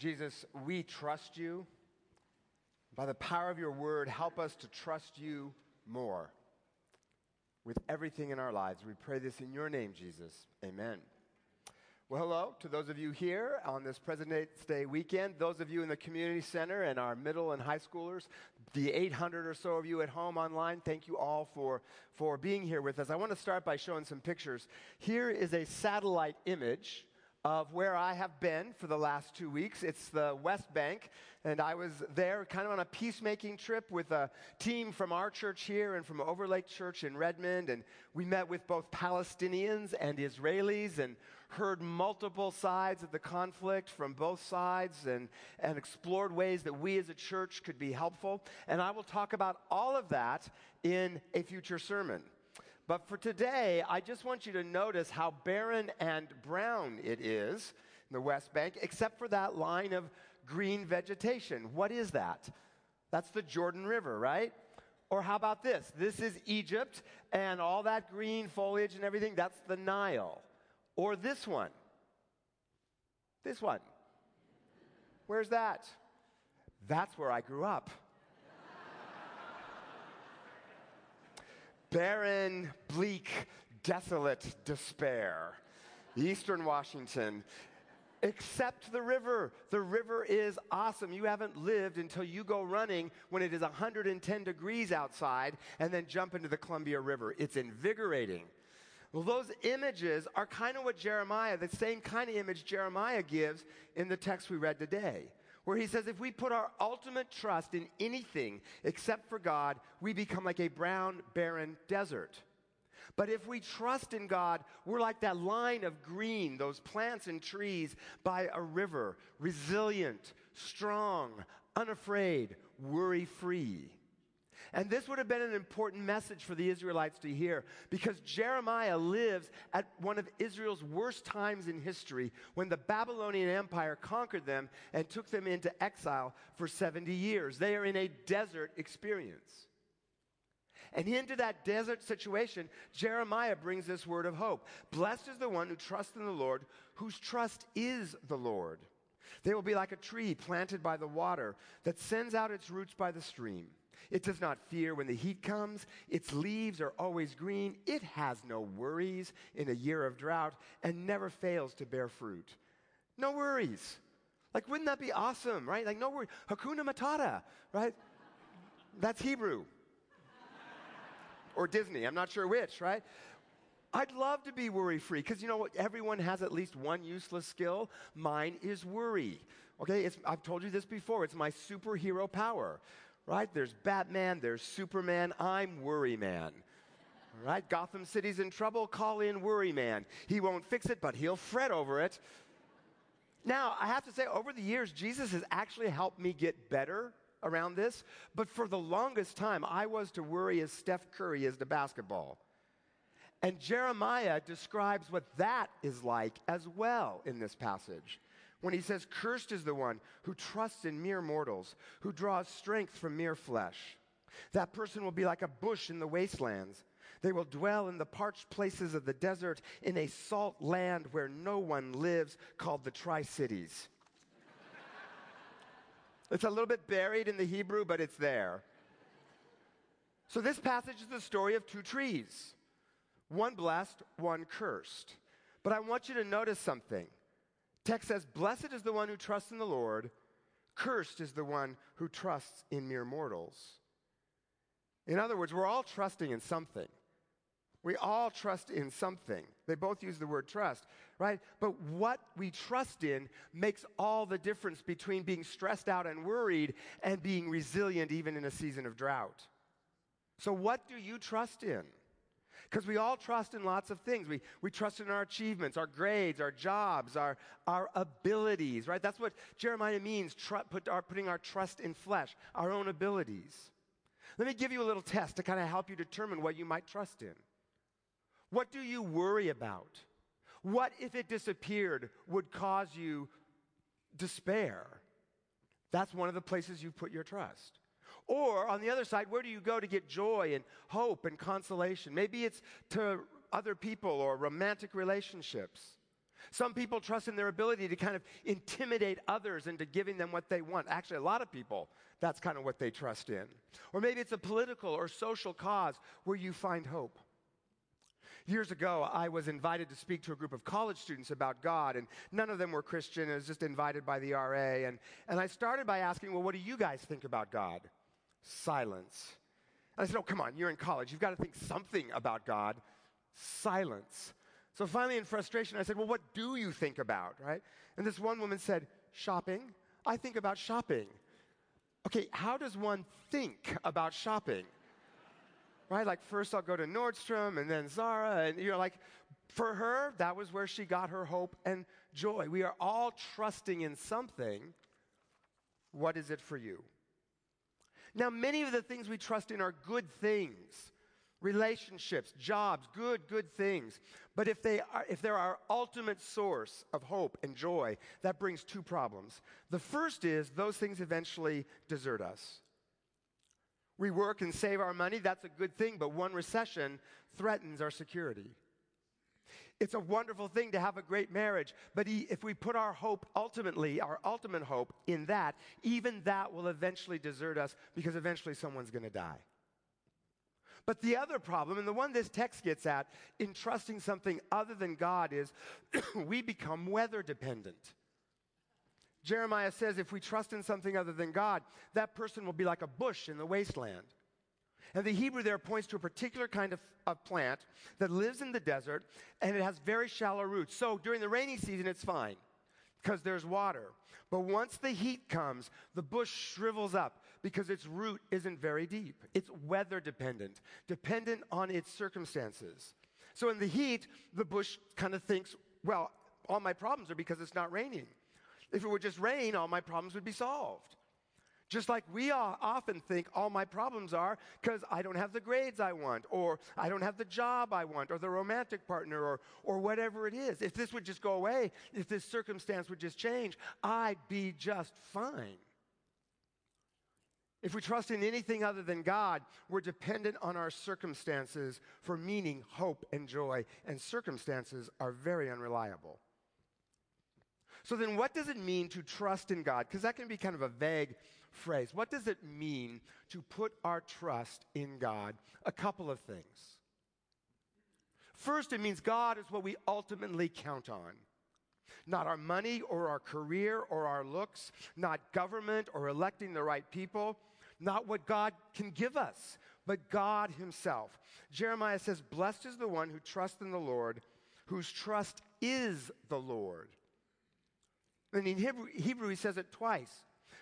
Jesus, we trust you. By the power of your word, help us to trust you more with everything in our lives. We pray this in your name, Jesus. Amen. Well, hello to those of you here on this President's Day weekend, those of you in the community center and our middle and high schoolers, the 800 or so of you at home online, thank you all for, for being here with us. I want to start by showing some pictures. Here is a satellite image of where I have been for the last two weeks. It's the West Bank, and I was there kind of on a peacemaking trip with a team from our church here and from Overlake Church in Redmond. And we met with both Palestinians and Israelis and heard multiple sides of the conflict from both sides and, and explored ways that we as a church could be helpful. And I will talk about all of that in a future sermon. But for today, I just want you to notice how barren and brown it is in the West Bank, except for that line of green vegetation. What is that? That's the Jordan River, right? Or how about this? This is Egypt, and all that green foliage and everything, that's the Nile. Or this one. This one. Where's that? That's where I grew up. Barren, bleak, desolate despair. Eastern Washington. Except the river. The river is awesome. You haven't lived until you go running when it is 110 degrees outside and then jump into the Columbia River. It's invigorating. Well, those images are kind of what Jeremiah, the same kind of image Jeremiah gives in the text we read today where he says, if we put our ultimate trust in anything except for God, we become like a brown, barren desert. But if we trust in God, we're like that line of green, those plants and trees by a river, resilient, strong, unafraid, worry free. And this would have been an important message for the Israelites to hear because Jeremiah lives at one of Israel's worst times in history when the Babylonian Empire conquered them and took them into exile for 70 years. They are in a desert experience. And into that desert situation, Jeremiah brings this word of hope. Blessed is the one who trusts in the Lord, whose trust is the Lord. They will be like a tree planted by the water that sends out its roots by the stream. It does not fear when the heat comes. Its leaves are always green. It has no worries in a year of drought and never fails to bear fruit. No worries. Like, wouldn't that be awesome, right? Like, no worries. Hakuna Matata, right? That's Hebrew. or Disney, I'm not sure which, right? I'd love to be worry free because you know what? Everyone has at least one useless skill. Mine is worry. Okay, it's, I've told you this before. It's my superhero power right? There's Batman, there's Superman. I'm Worry Man. Right? Gotham City's in trouble. Call in Worry Man. He won't fix it, but he'll fret over it. Now, I have to say, over the years, Jesus has actually helped me get better around this. But for the longest time, I was to worry as Steph Curry is to basketball. And Jeremiah describes what that is like as well in this passage when he says, Cursed is the one who trusts in mere mortals, who draws strength from mere flesh. That person will be like a bush in the wastelands. They will dwell in the parched places of the desert in a salt land where no one lives, called the Tri Cities. it's a little bit buried in the Hebrew, but it's there. So, this passage is the story of two trees one blessed, one cursed. But I want you to notice something. Text says, Blessed is the one who trusts in the Lord, cursed is the one who trusts in mere mortals. In other words, we're all trusting in something. We all trust in something. They both use the word trust, right? But what we trust in makes all the difference between being stressed out and worried and being resilient even in a season of drought. So, what do you trust in? Because we all trust in lots of things. We, we trust in our achievements, our grades, our jobs, our, our abilities, right? That's what Jeremiah means, tr- put our, putting our trust in flesh, our own abilities. Let me give you a little test to kind of help you determine what you might trust in. What do you worry about? What, if it disappeared, would cause you despair? That's one of the places you put your trust. Or on the other side, where do you go to get joy and hope and consolation? Maybe it's to other people or romantic relationships. Some people trust in their ability to kind of intimidate others into giving them what they want. Actually, a lot of people, that's kind of what they trust in. Or maybe it's a political or social cause where you find hope. Years ago, I was invited to speak to a group of college students about God, and none of them were Christian. I was just invited by the RA. And, and I started by asking, Well, what do you guys think about God? Silence. And I said, Oh, come on, you're in college. You've got to think something about God. Silence. So finally, in frustration, I said, Well, what do you think about, right? And this one woman said, Shopping. I think about shopping. Okay, how does one think about shopping? right? Like first I'll go to Nordstrom and then Zara, and you're like for her, that was where she got her hope and joy. We are all trusting in something. What is it for you? Now, many of the things we trust in are good things relationships, jobs, good, good things. But if, they are, if they're our ultimate source of hope and joy, that brings two problems. The first is those things eventually desert us. We work and save our money, that's a good thing, but one recession threatens our security. It's a wonderful thing to have a great marriage, but if we put our hope ultimately, our ultimate hope in that, even that will eventually desert us because eventually someone's going to die. But the other problem, and the one this text gets at in trusting something other than God, is we become weather dependent. Jeremiah says if we trust in something other than God, that person will be like a bush in the wasteland. And the Hebrew there points to a particular kind of, of, plant that lives in the desert and it has very shallow roots. So during the rainy season, it's fine because there's water. But once the heat comes, the bush shrivels up because its root isn't very deep. It's weather dependent, dependent on its circumstances. So in the heat, the bush kind of thinks, well, all my problems are because it's not raining. If it would just rain, all my problems would be solved. Just like we often think all my problems are because I don't have the grades I want, or I don't have the job I want, or the romantic partner, or, or whatever it is. If this would just go away, if this circumstance would just change, I'd be just fine. If we trust in anything other than God, we're dependent on our circumstances for meaning, hope, and joy, and circumstances are very unreliable. So then, what does it mean to trust in God? Because that can be kind of a vague phrase. What does it mean to put our trust in God? A couple of things. First, it means God is what we ultimately count on. Not our money or our career or our looks, not government or electing the right people, not what God can give us, but God Himself. Jeremiah says, Blessed is the one who trusts in the Lord, whose trust is the Lord. And in Hebrew, Hebrew, he says it twice.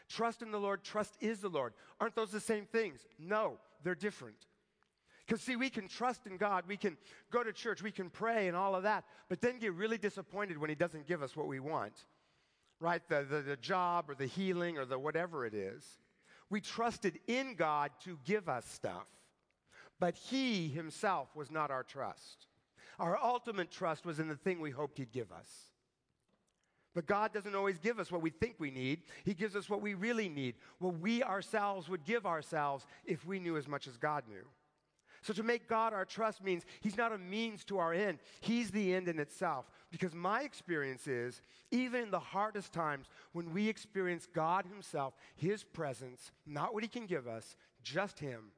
Trust in the Lord, trust is the Lord. Aren't those the same things? No, they're different. Because, see, we can trust in God, we can go to church, we can pray and all of that, but then get really disappointed when He doesn't give us what we want, right? The, the, the job or the healing or the whatever it is. We trusted in God to give us stuff, but He Himself was not our trust. Our ultimate trust was in the thing we hoped He'd give us. But God doesn't always give us what we think we need. He gives us what we really need, what we ourselves would give ourselves if we knew as much as God knew. So to make God our trust means He's not a means to our end, He's the end in itself. Because my experience is, even in the hardest times, when we experience God Himself, His presence, not what He can give us, just Him,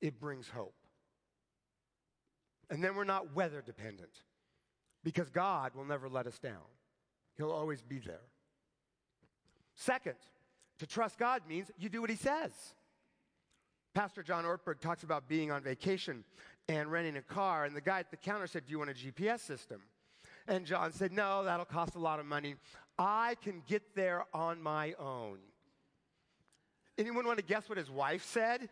it brings hope. And then we're not weather dependent because God will never let us down. He'll always be there. Second, to trust God means you do what He says. Pastor John Ortberg talks about being on vacation and renting a car, and the guy at the counter said, Do you want a GPS system? And John said, No, that'll cost a lot of money. I can get there on my own. Anyone want to guess what his wife said?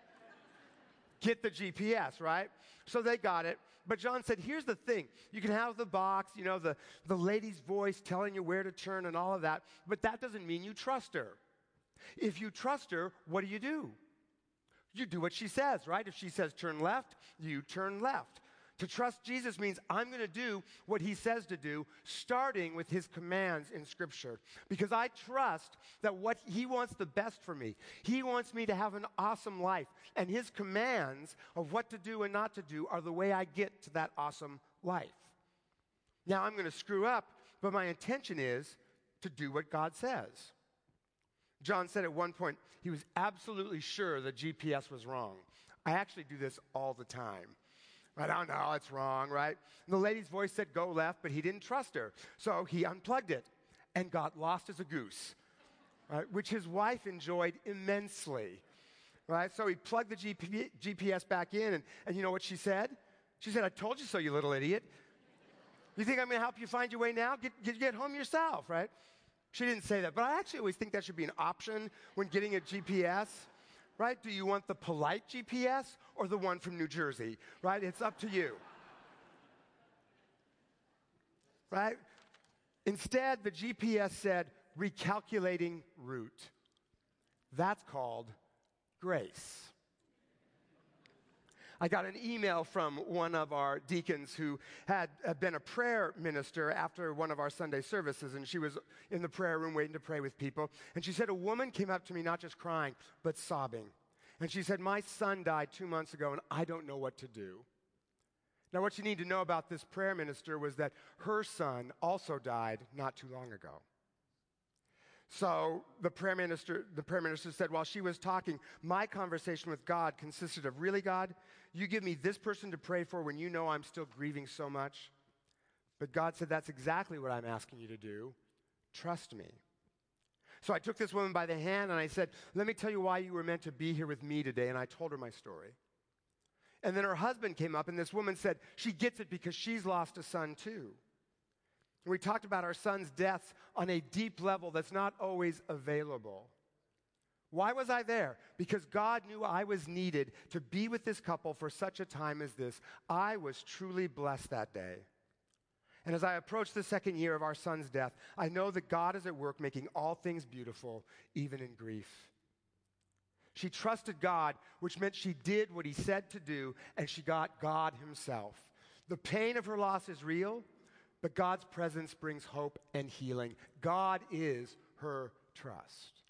Get the GPS, right? So they got it. But John said, here's the thing. You can have the box, you know, the, the lady's voice telling you where to turn and all of that, but that doesn't mean you trust her. If you trust her, what do you do? You do what she says, right? If she says turn left, you turn left. To trust Jesus means I'm going to do what he says to do, starting with his commands in Scripture. Because I trust that what he wants the best for me. He wants me to have an awesome life. And his commands of what to do and not to do are the way I get to that awesome life. Now, I'm going to screw up but my intention is to do what God says. John said at one point he was absolutely sure the GPS was wrong. I actually do this all the time. I don't know, it's wrong, right? And the lady's voice said go left, but he didn't trust her. So he unplugged it and got lost as a goose, right? which his wife enjoyed immensely. Right? So he plugged the GP, GPS back in, and, and you know what she said? She said, I told you so, you little idiot. You think I'm going to help you find your way now? Get, get, get home yourself, right? She didn't say that, but I actually always think that should be an option when getting a GPS, right? Do you want the polite GPS or the one from New Jersey, right? It's up to you. Right? Instead, the GPS said recalculating route. That's called grace. I got an email from one of our deacons who had uh, been a prayer minister after one of our Sunday services, and she was in the prayer room waiting to pray with people. And she said, A woman came up to me, not just crying, but sobbing. And she said, My son died two months ago, and I don't know what to do. Now, what you need to know about this prayer minister was that her son also died not too long ago. So the prayer minister, the prayer minister said, while she was talking, my conversation with God consisted of, really, God, you give me this person to pray for when you know I'm still grieving so much? But God said, that's exactly what I'm asking you to do. Trust me. So I took this woman by the hand and I said, let me tell you why you were meant to be here with me today. And I told her my story. And then her husband came up and this woman said, she gets it because she's lost a son too. We talked about our son's deaths on a deep level that's not always available. Why was I there? Because God knew I was needed to be with this couple for such a time as this. I was truly blessed that day. And as I approach the second year of our son's death, I know that God is at work making all things beautiful, even in grief. She trusted God, which meant she did what he said to do, and she got God himself. The pain of her loss is real, but God's presence brings hope and healing. God is her trust.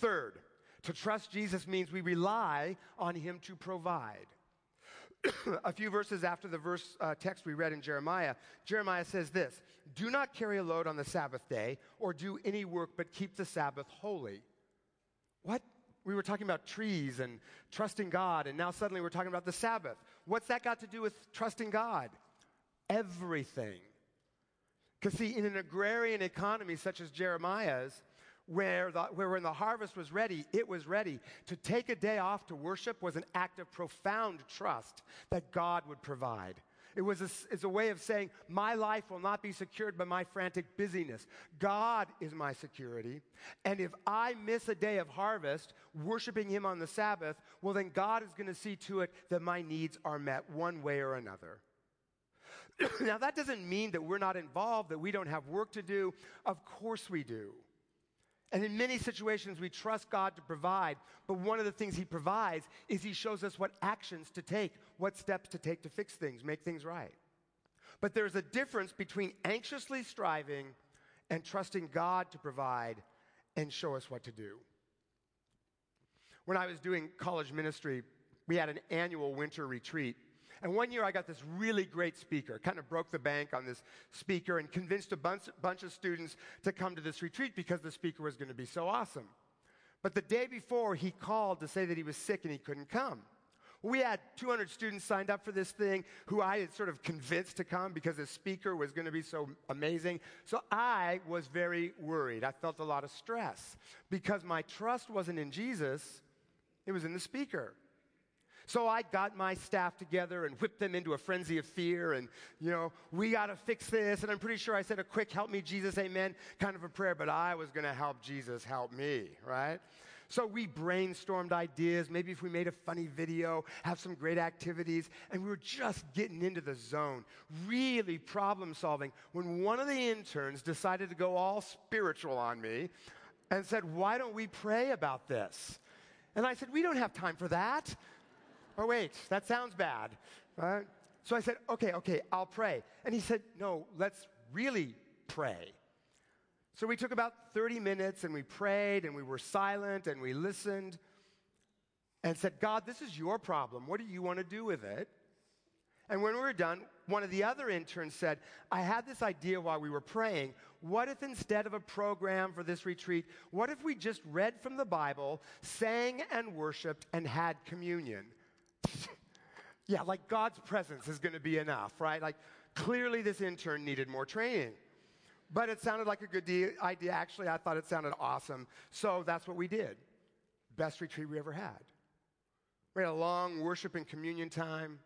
Third, to trust Jesus means we rely on him to provide. a few verses after the verse uh, text we read in Jeremiah, Jeremiah says this Do not carry a load on the Sabbath day or do any work, but keep the Sabbath holy. What? We were talking about trees and trusting God, and now suddenly we're talking about the Sabbath. What's that got to do with trusting God? Everything. Because, see, in an agrarian economy such as Jeremiah's, where, the, where when the harvest was ready, it was ready. To take a day off to worship was an act of profound trust that God would provide. It was a, it's a way of saying, My life will not be secured by my frantic busyness. God is my security. And if I miss a day of harvest, worshiping Him on the Sabbath, well, then God is going to see to it that my needs are met one way or another. now, that doesn't mean that we're not involved, that we don't have work to do. Of course we do. And in many situations, we trust God to provide. But one of the things He provides is He shows us what actions to take, what steps to take to fix things, make things right. But there's a difference between anxiously striving and trusting God to provide and show us what to do. When I was doing college ministry, we had an annual winter retreat and one year I got this really great speaker, kind of broke the bank on this speaker and convinced a bunch, bunch of students to come to this retreat because the speaker was going to be so awesome. But the day before, he called to say that he was sick and he couldn't come. We had 200 students signed up for this thing who I had sort of convinced to come because the speaker was going to be so amazing. So I was very worried. I felt a lot of stress because my trust wasn't in Jesus, it was in the speaker. So I got my staff together and whipped them into a frenzy of fear. And, you know, we got to fix this. And I'm pretty sure I said a quick, help me, Jesus, amen, kind of a prayer, but I was going to help Jesus help me, right? So we brainstormed ideas. Maybe if we made a funny video, have some great activities. And we were just getting into the zone, really problem solving, when one of the interns decided to go all spiritual on me and said, Why don't we pray about this? And I said, We don't have time for that. Oh, wait, that sounds bad. Right? So I said, okay, okay, I'll pray. And he said, no, let's really pray. So we took about 30 minutes and we prayed and we were silent and we listened and said, God, this is your problem. What do you want to do with it? And when we were done, one of the other interns said, I had this idea while we were praying. What if instead of a program for this retreat, what if we just read from the Bible, sang and worshiped, and had communion? yeah, like God's presence is going to be enough, right? Like clearly this intern needed more training. But it sounded like a good de- idea. Actually, I thought it sounded awesome. So that's what we did. Best retreat we ever had. We had a long worship and communion time.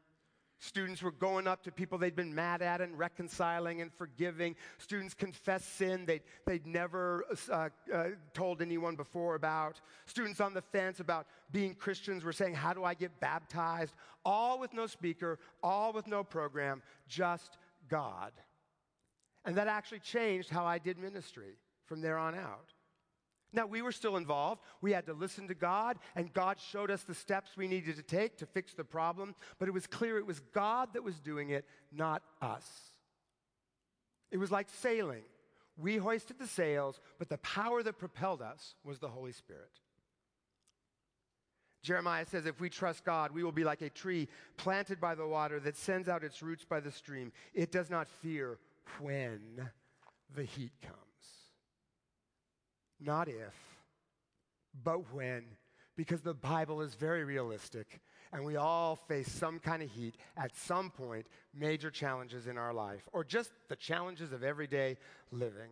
Students were going up to people they'd been mad at and reconciling and forgiving. Students confessed sin they'd, they'd never uh, uh, told anyone before about. Students on the fence about being Christians were saying, How do I get baptized? All with no speaker, all with no program, just God. And that actually changed how I did ministry from there on out. Now, we were still involved. We had to listen to God, and God showed us the steps we needed to take to fix the problem, but it was clear it was God that was doing it, not us. It was like sailing. We hoisted the sails, but the power that propelled us was the Holy Spirit. Jeremiah says, if we trust God, we will be like a tree planted by the water that sends out its roots by the stream. It does not fear when the heat comes. Not if, but when, because the Bible is very realistic and we all face some kind of heat at some point, major challenges in our life, or just the challenges of everyday living.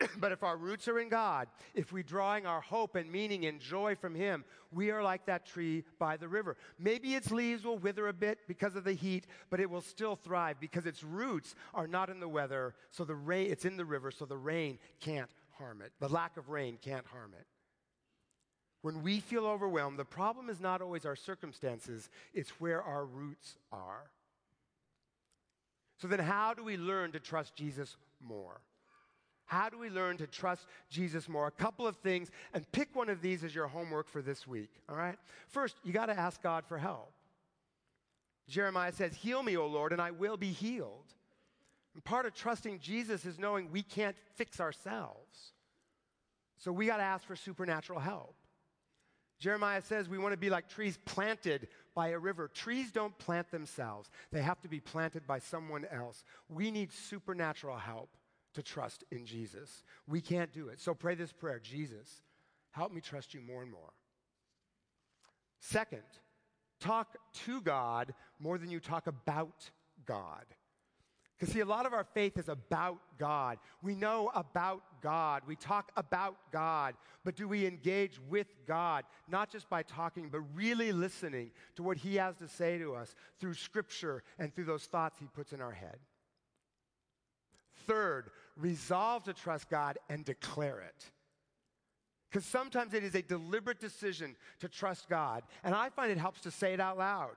but if our roots are in God, if we're drawing our hope and meaning and joy from Him, we are like that tree by the river. Maybe its leaves will wither a bit because of the heat, but it will still thrive because its roots are not in the weather, so the rain, it's in the river, so the rain can't harm it. The lack of rain can't harm it. When we feel overwhelmed, the problem is not always our circumstances, it's where our roots are. So then, how do we learn to trust Jesus more? How do we learn to trust Jesus more? A couple of things, and pick one of these as your homework for this week, all right? First, you got to ask God for help. Jeremiah says, Heal me, O Lord, and I will be healed. And part of trusting Jesus is knowing we can't fix ourselves. So we got to ask for supernatural help. Jeremiah says we want to be like trees planted by a river. Trees don't plant themselves, they have to be planted by someone else. We need supernatural help to trust in Jesus. We can't do it. So pray this prayer Jesus, help me trust you more and more. Second, talk to God more than you talk about God. Because, see, a lot of our faith is about God. We know about God. We talk about God. But do we engage with God, not just by talking, but really listening to what He has to say to us through Scripture and through those thoughts He puts in our head? Third, resolve to trust God and declare it. Because sometimes it is a deliberate decision to trust God. And I find it helps to say it out loud.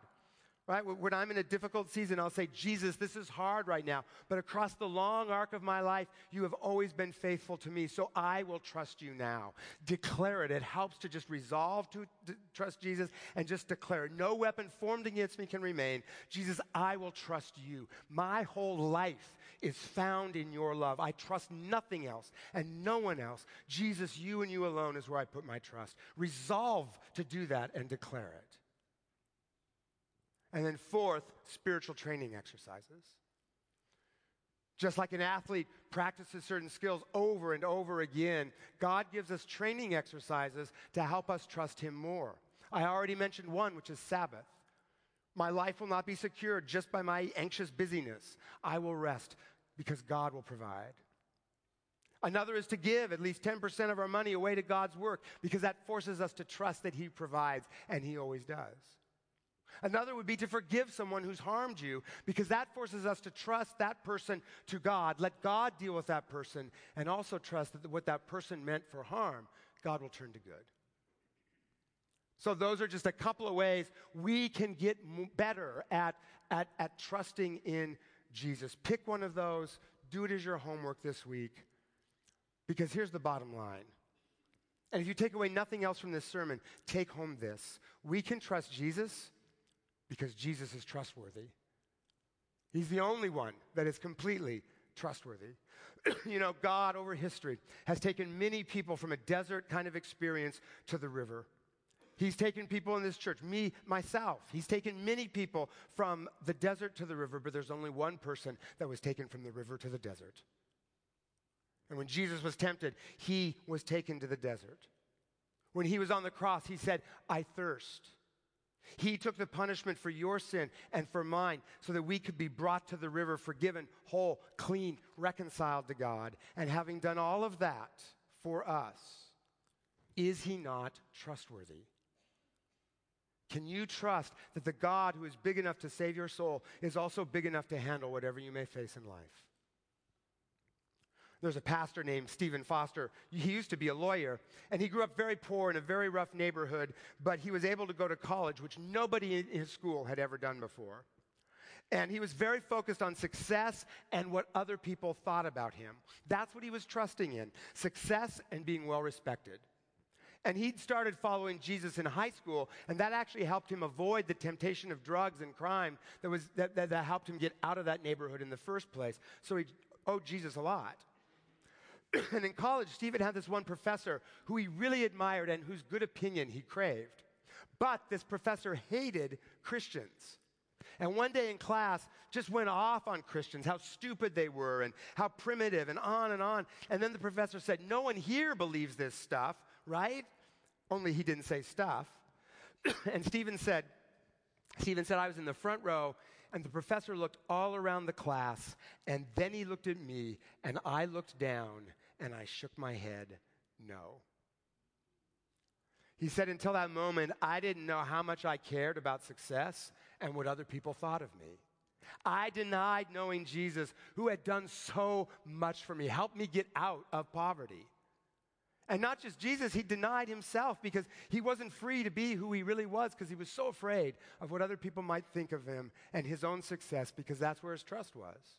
Right? When I'm in a difficult season, I'll say, Jesus, this is hard right now. But across the long arc of my life, you have always been faithful to me. So I will trust you now. Declare it. It helps to just resolve to, to trust Jesus and just declare, no weapon formed against me can remain. Jesus, I will trust you. My whole life is found in your love. I trust nothing else and no one else. Jesus, you and you alone is where I put my trust. Resolve to do that and declare it. And then, fourth, spiritual training exercises. Just like an athlete practices certain skills over and over again, God gives us training exercises to help us trust Him more. I already mentioned one, which is Sabbath. My life will not be secured just by my anxious busyness. I will rest because God will provide. Another is to give at least 10% of our money away to God's work because that forces us to trust that He provides, and He always does. Another would be to forgive someone who's harmed you because that forces us to trust that person to God. Let God deal with that person and also trust that what that person meant for harm, God will turn to good. So, those are just a couple of ways we can get better at, at, at trusting in Jesus. Pick one of those, do it as your homework this week, because here's the bottom line. And if you take away nothing else from this sermon, take home this. We can trust Jesus because Jesus is trustworthy. He's the only one that is completely trustworthy. you know, God over history has taken many people from a desert kind of experience to the river. He's taken people in this church, me, myself. He's taken many people from the desert to the river, but there's only one person that was taken from the river to the desert. And when Jesus was tempted, he was taken to the desert. When he was on the cross, he said, I thirst. He took the punishment for your sin and for mine so that we could be brought to the river, forgiven, whole, clean, reconciled to God. And having done all of that for us, is he not trustworthy? Can you trust that the God who is big enough to save your soul is also big enough to handle whatever you may face in life? There's a pastor named Stephen Foster. He used to be a lawyer, and he grew up very poor in a very rough neighborhood, but he was able to go to college, which nobody in his school had ever done before. And he was very focused on success and what other people thought about him. That's what he was trusting in success and being well respected. And he'd started following Jesus in high school, and that actually helped him avoid the temptation of drugs and crime that, was, that, that, that helped him get out of that neighborhood in the first place. So he owed Jesus a lot. and in college, Stephen had this one professor who he really admired and whose good opinion he craved. But this professor hated Christians. And one day in class, just went off on Christians, how stupid they were and how primitive and on and on. And then the professor said, No one here believes this stuff, right? Only he didn't say stuff. and Stephen said, Stephen said, I was in the front row and the professor looked all around the class, and then he looked at me, and I looked down, and I shook my head, no. He said, until that moment, I didn't know how much I cared about success and what other people thought of me. I denied knowing Jesus, who had done so much for me, helped me get out of poverty. And not just Jesus, he denied himself because he wasn't free to be who he really was because he was so afraid of what other people might think of him and his own success because that's where his trust was.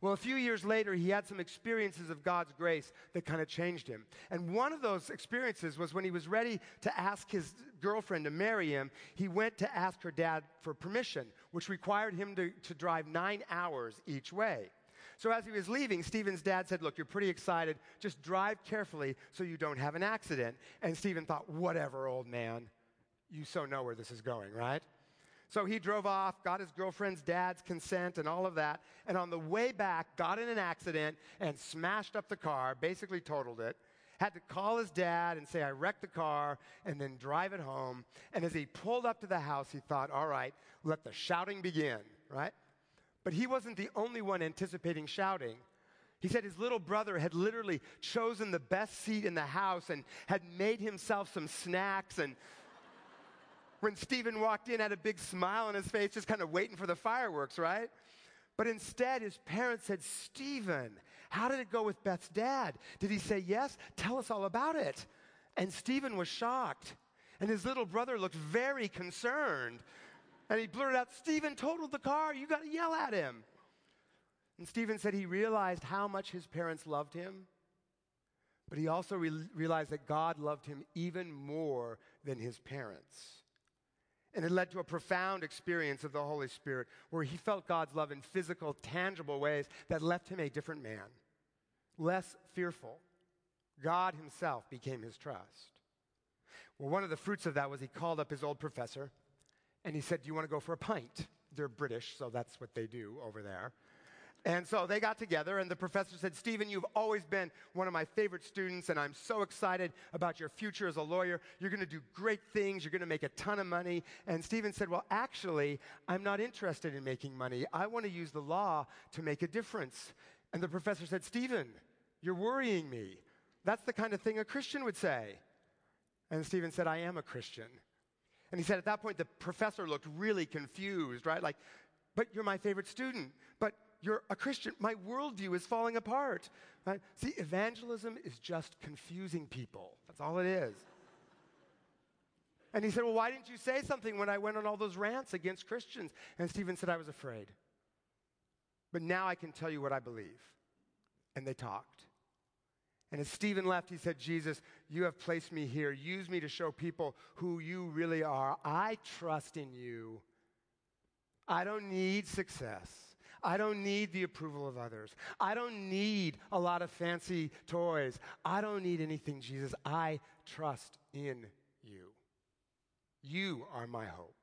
Well, a few years later, he had some experiences of God's grace that kind of changed him. And one of those experiences was when he was ready to ask his girlfriend to marry him, he went to ask her dad for permission, which required him to, to drive nine hours each way. So as he was leaving, Stephen's dad said, Look, you're pretty excited. Just drive carefully so you don't have an accident. And Stephen thought, Whatever, old man. You so know where this is going, right? So he drove off, got his girlfriend's dad's consent and all of that. And on the way back, got in an accident and smashed up the car, basically totaled it. Had to call his dad and say, I wrecked the car, and then drive it home. And as he pulled up to the house, he thought, all right, let the shouting begin, right? But he wasn't the only one anticipating shouting. He said his little brother had literally chosen the best seat in the house and had made himself some snacks. And when Stephen walked in, had a big smile on his face, just kind of waiting for the fireworks, right? But instead, his parents said, Stephen, how did it go with Beth's dad? Did he say yes? Tell us all about it. And Stephen was shocked. And his little brother looked very concerned. And he blurted out, Stephen totaled the car. You got to yell at him. And Stephen said he realized how much his parents loved him, but he also re- realized that God loved him even more than his parents. And it led to a profound experience of the Holy Spirit where he felt God's love in physical, tangible ways that left him a different man, less fearful. God himself became his trust. Well, one of the fruits of that was he called up his old professor and he said, Do you want to go for a pint? They're British, so that's what they do over there. And so they got together, and the professor said, Stephen, you've always been one of my favorite students, and I'm so excited about your future as a lawyer. You're going to do great things. You're going to make a ton of money. And Stephen said, Well, actually, I'm not interested in making money. I want to use the law to make a difference. And the professor said, Stephen, you're worrying me. That's the kind of thing a Christian would say. And Stephen said, I am a Christian. And he said at that point, the professor looked really confused, right? Like, but you're my favorite student. But you're a Christian. My worldview is falling apart. Right? See, evangelism is just confusing people. That's all it is. And he said, Well, why didn't you say something when I went on all those rants against Christians? And Stephen said, I was afraid. But now I can tell you what I believe. And they talked. And as Stephen left, he said, Jesus, you have placed me here. Use me to show people who you really are. I trust in you. I don't need success. I don't need the approval of others. I don't need a lot of fancy toys. I don't need anything, Jesus. I trust in you. You are my hope.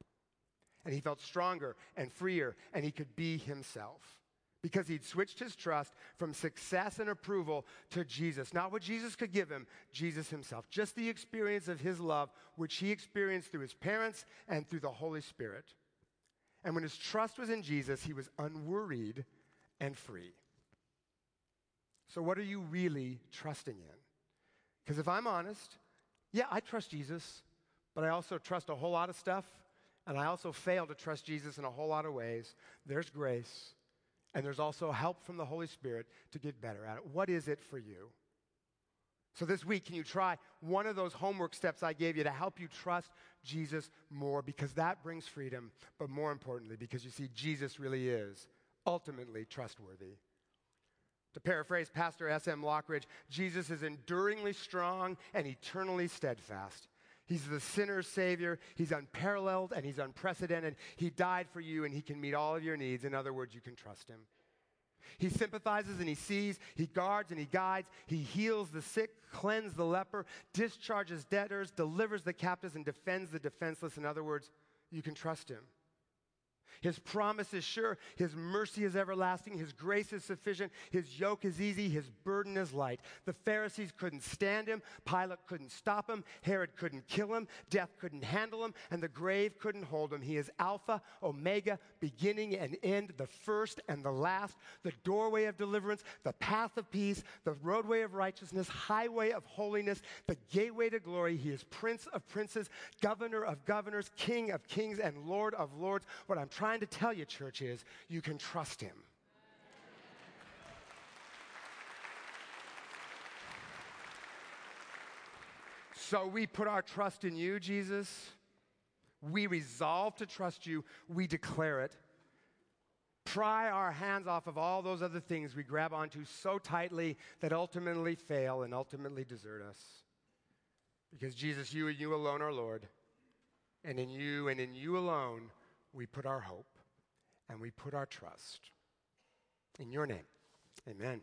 And he felt stronger and freer, and he could be himself because he'd switched his trust from success and approval to Jesus. Not what Jesus could give him, Jesus himself. Just the experience of his love, which he experienced through his parents and through the Holy Spirit. And when his trust was in Jesus, he was unworried and free. So, what are you really trusting in? Because if I'm honest, yeah, I trust Jesus, but I also trust a whole lot of stuff, and I also fail to trust Jesus in a whole lot of ways. There's grace, and there's also help from the Holy Spirit to get better at it. What is it for you? So, this week, can you try one of those homework steps I gave you to help you trust Jesus more? Because that brings freedom, but more importantly, because you see, Jesus really is ultimately trustworthy. To paraphrase Pastor S.M. Lockridge, Jesus is enduringly strong and eternally steadfast. He's the sinner's savior. He's unparalleled and he's unprecedented. He died for you and he can meet all of your needs. In other words, you can trust him. He sympathizes and he sees, he guards and he guides, he heals the sick, cleanses the leper, discharges debtors, delivers the captives, and defends the defenseless. In other words, you can trust him. His promise is sure. His mercy is everlasting. His grace is sufficient. His yoke is easy. His burden is light. The Pharisees couldn't stand him. Pilate couldn't stop him. Herod couldn't kill him. Death couldn't handle him. And the grave couldn't hold him. He is Alpha, Omega, beginning and end, the first and the last, the doorway of deliverance, the path of peace, the roadway of righteousness, highway of holiness, the gateway to glory. He is Prince of princes, governor of governors, King of kings, and Lord of lords. What I'm trying trying to tell you, church, is you can trust him. So we put our trust in you, Jesus. We resolve to trust you. We declare it. Pry our hands off of all those other things we grab onto so tightly that ultimately fail and ultimately desert us. Because Jesus, you and you alone are Lord. And in you and in you alone we put our hope and we put our trust. In your name, amen.